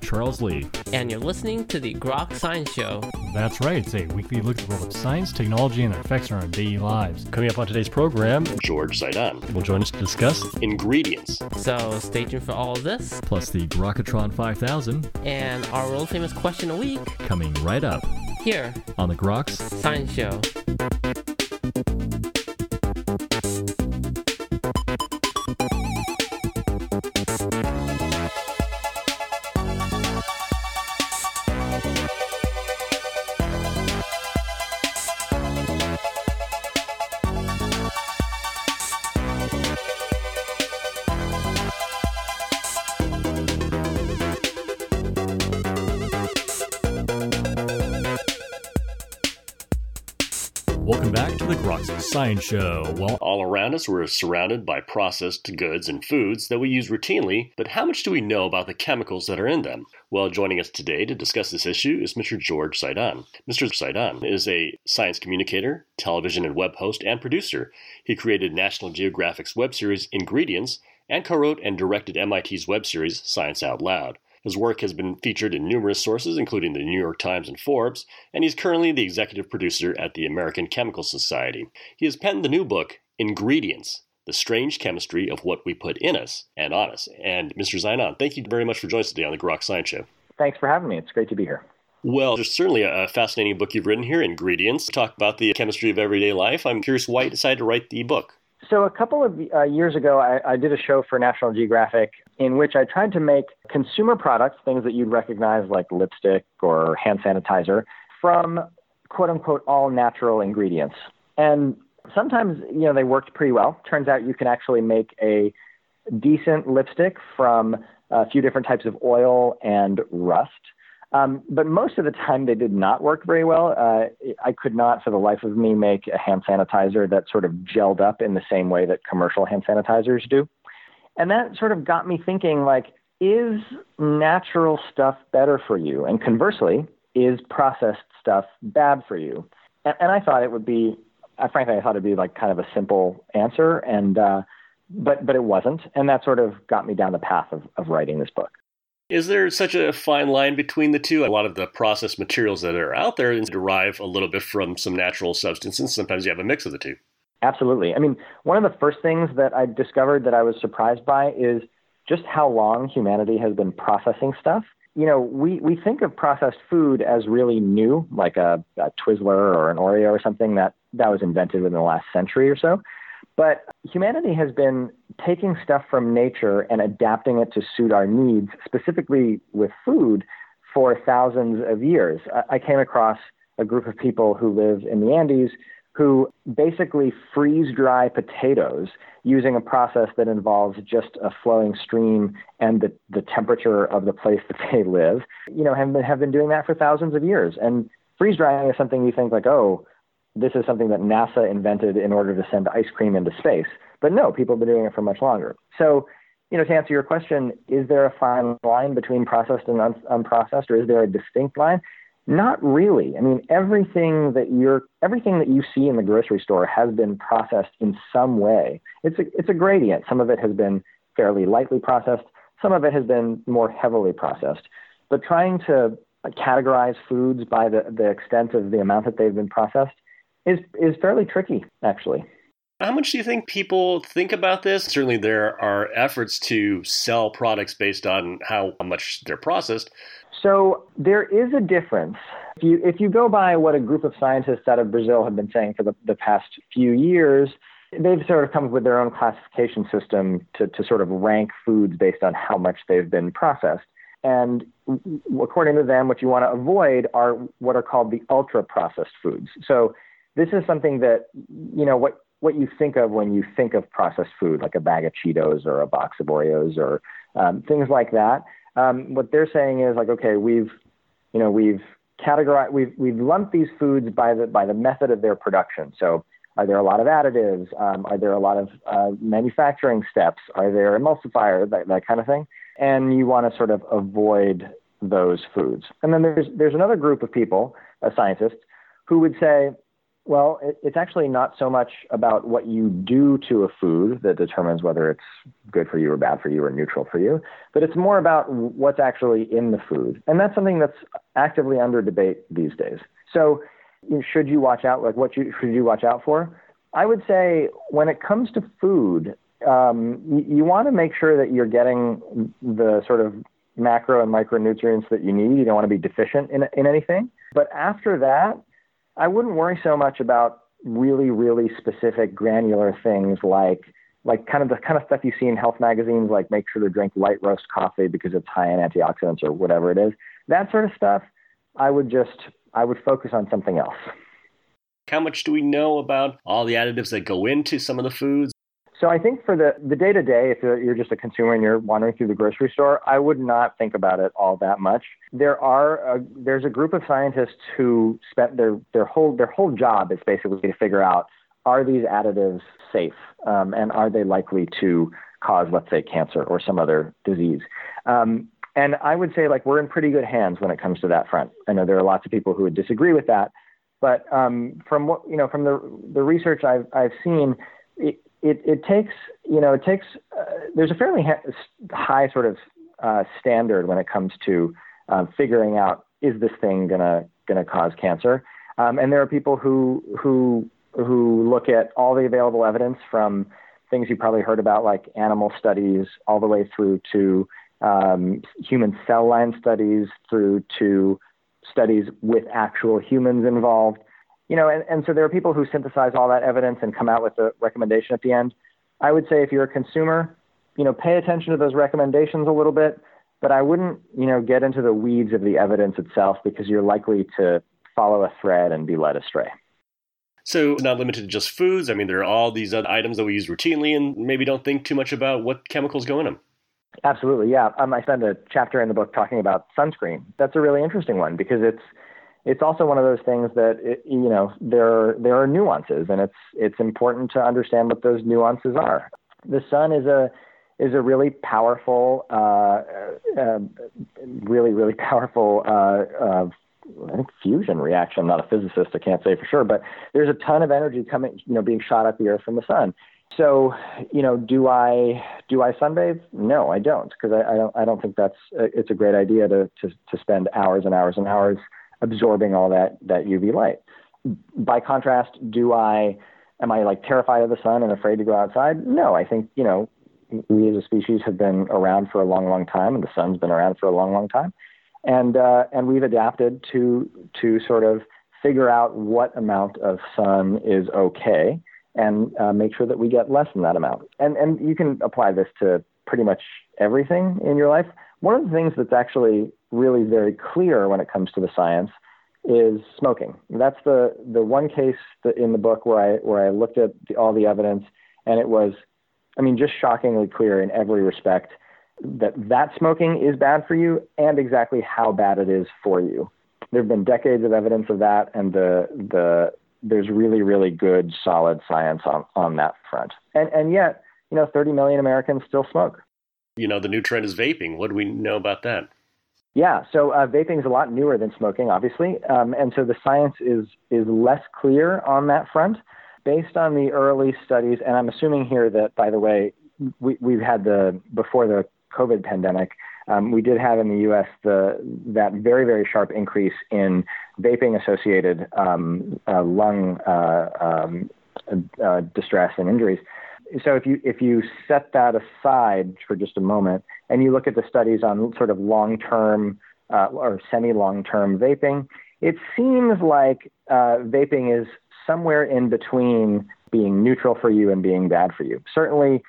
Frank Ling. And I'm Charles Lee. And you're listening to the Groks Science Show. That's right, it's a weekly look at the world of science, technology, and their effects on our daily lives. Coming up on today's program, George Zaidan will join us to discuss ingredients. So stay tuned for all of this. Plus the Grokatron 5000. And our world famous question a week. Coming right up. Here. On the Groks Science Show. Science Show. Well, all around us, we're surrounded by processed goods and foods that we use routinely, but how much do we know about the chemicals that are in them? Well, joining us today to discuss this issue is Mr. George Zaidan. Mr. Zaidan is a science communicator, television and web host, and producer. He created National Geographic's web series Ingredients and co wrote and directed MIT's web series Science Out Loud. His work has been featured in numerous sources, including the New York Times and Forbes, and he's currently the executive producer at the American Chemical Society. He has penned the new book, Ingredients The Strange Chemistry of What We Put in Us and On Us. And Mr. Zaidan, thank you very much for joining us today on the Groks Science Show. Thanks for having me. It's great to be here. Well, there's certainly a fascinating book you've written here, Ingredients. To talk about the chemistry of everyday life. I'm curious why you decided to write the book. So, a couple of uh, years ago, I, I, did a show for National Geographic in which I tried to make consumer products, things that you'd recognize like lipstick or hand sanitizer, from quote unquote all natural ingredients. And sometimes, you know, they worked pretty well. Turns out you can actually make a decent lipstick from a few different types of oil and rust. Um, but most of the time, they did not work very well. Uh, I could not, for the life of me, make a hand sanitizer that sort of gelled up in the same way that commercial hand sanitizers do. And that sort of got me thinking, like, is natural stuff better for you? And conversely, is processed stuff bad for you? And, and I thought it would be, uh, frankly, I thought it'd be like kind of a simple answer, and uh, but but it wasn't, and that sort of got me down the path of, of writing this book. Is there such a fine line between the two? A lot of the processed materials that are out there derive a little bit from some natural substances. Sometimes you have a mix of the two. Absolutely. I mean, one of the first things that I discovered that I was surprised by is just how long humanity has been processing stuff. You know, we, we think of processed food as really new, like a, a Twizzler or an Oreo or something that, that was invented within the last century or so. But humanity has been taking stuff from nature and adapting it to suit our needs, specifically with food, for thousands of years. I came across a group of people who live in the Andes who basically freeze dry potatoes using a process that involves just a flowing stream and the, the temperature of the place that they live, you know, have been, have been doing that for thousands of years. And freeze drying is something you think like, oh, this is something that NASA invented in order to send ice cream into space. But no, people have been doing it for much longer. So, you know, to answer your question, is there a fine line between processed and un- unprocessed, or is there a distinct line? Not really. I mean, everything that you're, everything that you see in the grocery store has been processed in some way. It's a, it's a gradient. Some of it has been fairly lightly processed. Some of it has been more heavily processed. But trying to categorize foods by the, the extent of the amount that they've been processed is is fairly tricky, actually. How much do you think people think about this? Certainly, there are efforts to sell products based on how much they're processed. So there is a difference. If you if you go by what a group of scientists out of Brazil have been saying for the, the past few years, they've sort of come up with their own classification system to, to sort of rank foods based on how much they've been processed. And according to them, what you want to avoid are what are called the ultra processed foods. So this is something that you know what what you think of when you think of processed food, like a bag of Cheetos or a box of Oreos or um, things like that. Um, what they're saying is like, okay, we've you know we've categorized we've we've lumped these foods by the by the method of their production. So are there a lot of additives? Um, are there a lot of uh, manufacturing steps? Are there emulsifiers? That, that kind of thing. And you want to sort of avoid those foods. And then there's there's another group of people, uh, scientists, who would say, Well, it, it's actually not so much about what you do to a food that determines whether it's good for you or bad for you or neutral for you, but it's more about what's actually in the food. And that's something that's actively under debate these days. So, should you watch out? Like, what you, should you watch out for? I would say when it comes to food, um, you, you want to make sure that you're getting the sort of macro and micronutrients that you need. You don't want to be deficient in, in anything. But after that, I wouldn't worry so much about really, really specific granular things like like kind of the kind of stuff you see in health magazines, like make sure to drink light roast coffee because it's high in antioxidants or whatever it is. That sort of stuff, I would just I would focus on something else. How much do we know about all the additives that go into some of the foods? So I think for the the day to day, if you're just a consumer and you're wandering through the grocery store, I would not think about it all that much. There are a, there's a group of scientists who spent their their whole their whole job is basically to figure out are these additives safe um, and are they likely to cause, let's say, cancer or some other disease. Um, and I would say like we're in pretty good hands when it comes to that front. I know there are lots of people who would disagree with that, but um, from what you know from the the research I've I've seen. It, it, it takes, you know, it takes, uh, there's a fairly ha- high sort of uh, standard when it comes to uh, figuring out is this thing gonna gonna cause cancer, um, and there are people who who who look at all the available evidence from things you probably heard about like animal studies all the way through to um, human cell line studies through to studies with actual humans involved you know, and, and so there are people who synthesize all that evidence and come out with a recommendation at the end. I would say if you're a consumer, you know, pay attention to those recommendations a little bit, but I wouldn't, you know, get into the weeds of the evidence itself because you're likely to follow a thread and be led astray. So, not limited to just foods. I mean, there are all these other items that we use routinely and maybe don't think too much about what chemicals go in them. Absolutely, yeah. Um, I spend a chapter in the book talking about sunscreen. That's a really interesting one because it's it's also one of those things that it, you know there there are nuances, and it's it's important to understand what those nuances are. The sun is a is a really powerful, uh, uh, really really powerful. Uh, uh, I think fusion reaction. I'm not a physicist, I can't say for sure, but there's a ton of energy coming, you know, being shot at the Earth from the sun. So, you know, do I do I sunbathe? No, I don't, because I, I don't I don't think that's it's a great idea to to to spend hours and hours and hours absorbing all that that UV light. By contrast, do I am I like terrified of the sun and afraid to go outside? No, I think you know we as a species have been around for a long, long time, and the sun's been around for a long, long time, and uh, and we've adapted to to sort of figure out what amount of sun is okay and uh, make sure that we get less than that amount. And and you can apply this to pretty much everything in your life. One of the things that's actually really very clear when it comes to the science is smoking. That's the the one case in the book where I where I looked at the, all the evidence and it was, I mean, just shockingly clear in every respect that that smoking is bad for you and exactly how bad it is for you. There have been decades of evidence of that, and the the there's really really good solid science on on that front. And and yet, you know, 30 million Americans still smoke. You know, the new trend is vaping. What do we know about that? Yeah, so uh, vaping is a lot newer than smoking, obviously, um, and so the science is is less clear on that front. Based on the early studies, and I'm assuming here that, by the way, we, we've had the before the COVID pandemic, um, we did have in the U.S. the that very very sharp increase in vaping associated um, uh, lung uh, um, uh, distress and injuries so if you if you set that aside for just a moment and you look at the studies on sort of long term uh, or semi long term vaping, it seems like uh, vaping is somewhere in between being neutral for you and being bad for you. Certainly,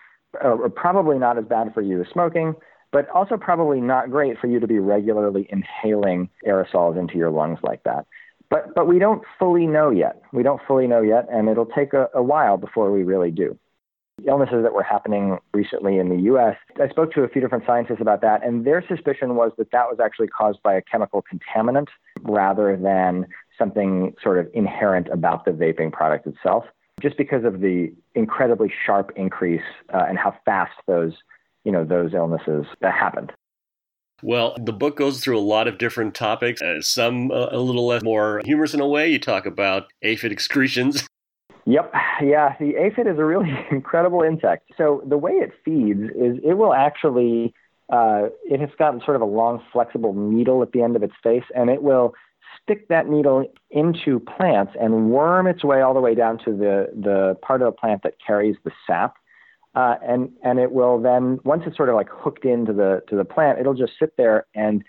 uh, probably not as bad for you as smoking, but also probably not great for you to be regularly inhaling aerosols into your lungs like that. But but we don't fully know yet. We don't fully know yet, and it'll take a, a while before we really do illnesses that were happening recently in the US. I spoke to a few different scientists about that, and their suspicion was that that was actually caused by a chemical contaminant rather than something sort of inherent about the vaping product itself, just because of the incredibly sharp increase uh, and how fast those, you know, those illnesses happened. Well, the book goes through a lot of different topics, uh, some uh, a little less more humorous in a way. You talk about aphid excretions. Yep. Yeah. The aphid is a really incredible insect. So the way it feeds is it will actually, uh, it has got sort of a long, flexible needle at the end of its face, and it will stick that needle into plants and worm its way all the way down to the, the part of the plant that carries the sap. Uh, and and it will then once it's sort of like hooked into the to the plant, it'll just sit there and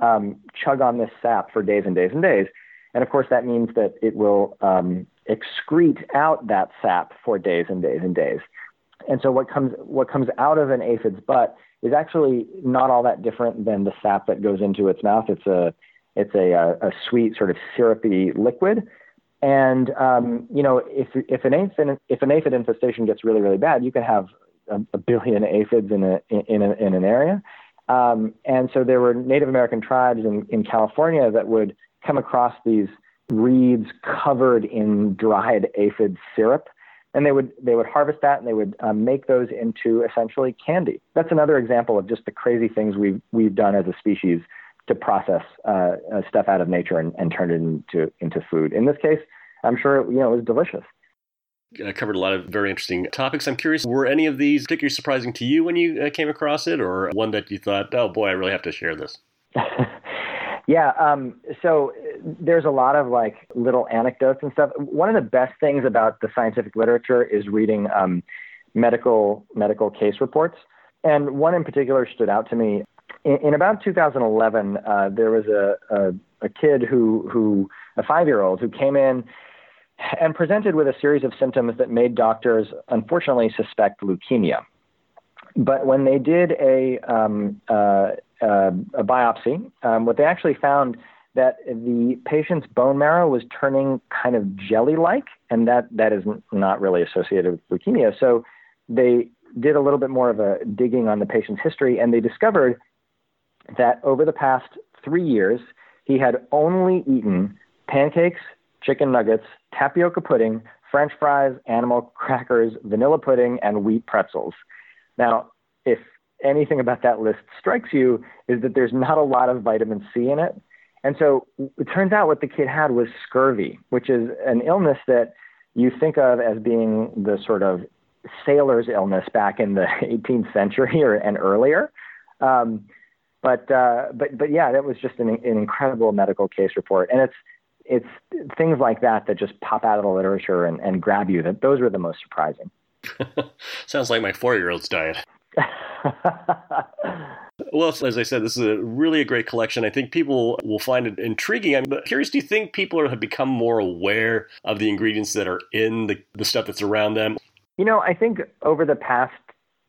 um, chug on this sap for days and days and days. And of course, that means that it will um, excrete out that sap for days and days and days. And so what comes what comes out of an aphid's butt is actually not all that different than the sap that goes into its mouth. It's a it's a, a, a sweet sort of syrupy liquid. And um, you know, if if an aphid if an aphid infestation gets really really bad, you can have a, a billion aphids in a in, a, in an area. Um, and so there were Native American tribes in, in California that would come across these reeds covered in dried aphid syrup. And they would they would harvest that and they would um, make those into essentially candy. That's another example of just the crazy things we've we've done as a species to process uh, uh, stuff out of nature and, and turn it into into food. In this case, I'm sure you know it was delicious. I covered a lot of very interesting topics. I'm curious, were any of these particularly surprising to you when you uh, came across it, or one that you thought, oh boy, I really have to share this? Yeah. Um, so there's a lot of like little anecdotes and stuff. One of the best things about the scientific literature is reading um, medical medical case reports. And one in particular stood out to me. In, in about 2011, uh, there was a, a, a kid who who a five year old who came in and presented with a series of symptoms that made doctors unfortunately suspect leukemia. But when they did a um, uh, uh, a biopsy, um, what they actually found that the patient's bone marrow was turning kind of jelly-like, and that that is not really associated with leukemia. So they did a little bit more of a digging on the patient's history, and they discovered that over the past three years, he had only eaten pancakes, chicken nuggets, tapioca pudding, French fries, animal crackers, vanilla pudding, and wheat pretzels. Now, if anything about that list strikes you, is that there's not a lot of vitamin C in it. And so it turns out what the kid had was scurvy, which is an illness that you think of as being the sort of sailor's illness back in the 18th century or and earlier. Um, but uh, but but yeah, that was just an, an incredible medical case report, and it's it's things like that that just pop out of the literature and, and grab you. That those were the most surprising. Sounds like my four-year-old's diet. well, as I said, this is a really a great collection. I think people will find it intriguing. I'm curious, do you think people have become more aware of the ingredients that are in the, the stuff that's around them? You know, I think over the past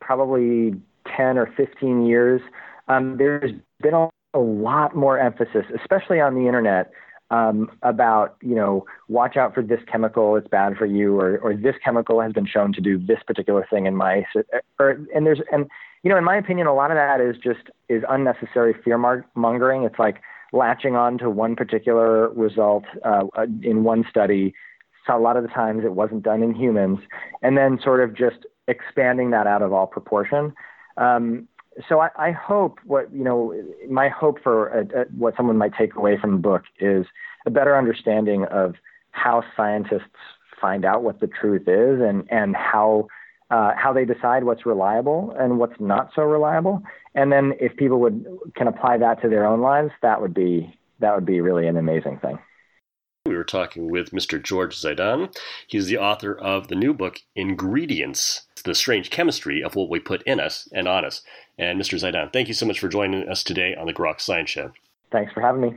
probably 10 or 15 years, um, there's been a, a lot more emphasis, especially on the internet, um, about you know watch out for this chemical it's bad for you or or this chemical has been shown to do this particular thing in mice or and there's and you know in my opinion a lot of that is just is unnecessary fear mongering. It's like latching on to one particular result uh, in one study. So a lot of the times it wasn't done in humans and then sort of just expanding that out of all proportion. Um, so I, I, hope what you know my hope for a, a, what someone might take away from the book is a better understanding of how scientists find out what the truth is and and how uh, how they decide what's reliable and what's not so reliable and then if people would can apply that to their own lives that would be that would be really an amazing thing we were talking with Mr. George Zaidan. He's the author of the new book, Ingredients The Strange Chemistry of What We Put in Us and On Us. And Mr. Zaidan, thank you so much for joining us today on the Groks Science Show. Thanks for having me.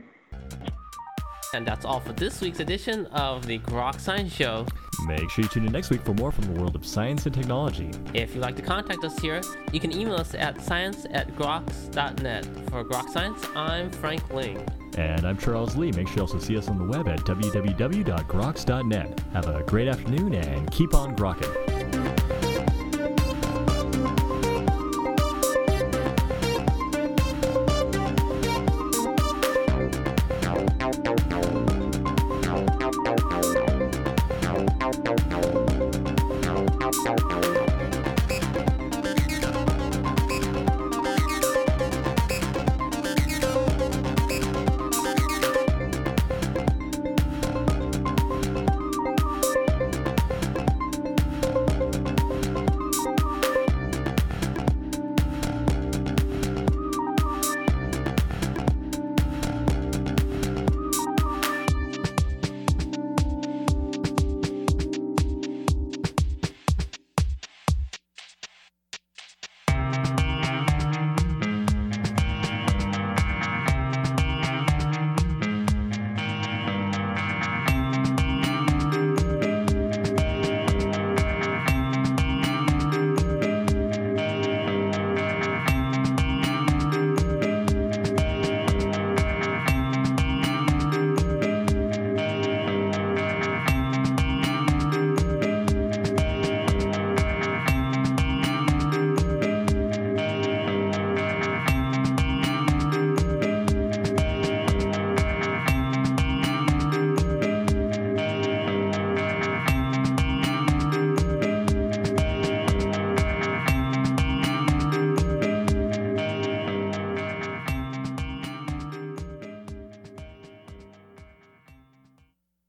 And that's all for this week's edition of the Groks Science Show. Make sure you tune in next week for more from the world of science and technology. If you'd like to contact us here, you can email us at science at groks.net. For Groks Science, I'm Frank Ling. And I'm Charles Lee. Make sure you also see us on the web at www.groks.net. Have a great afternoon and keep on grokking.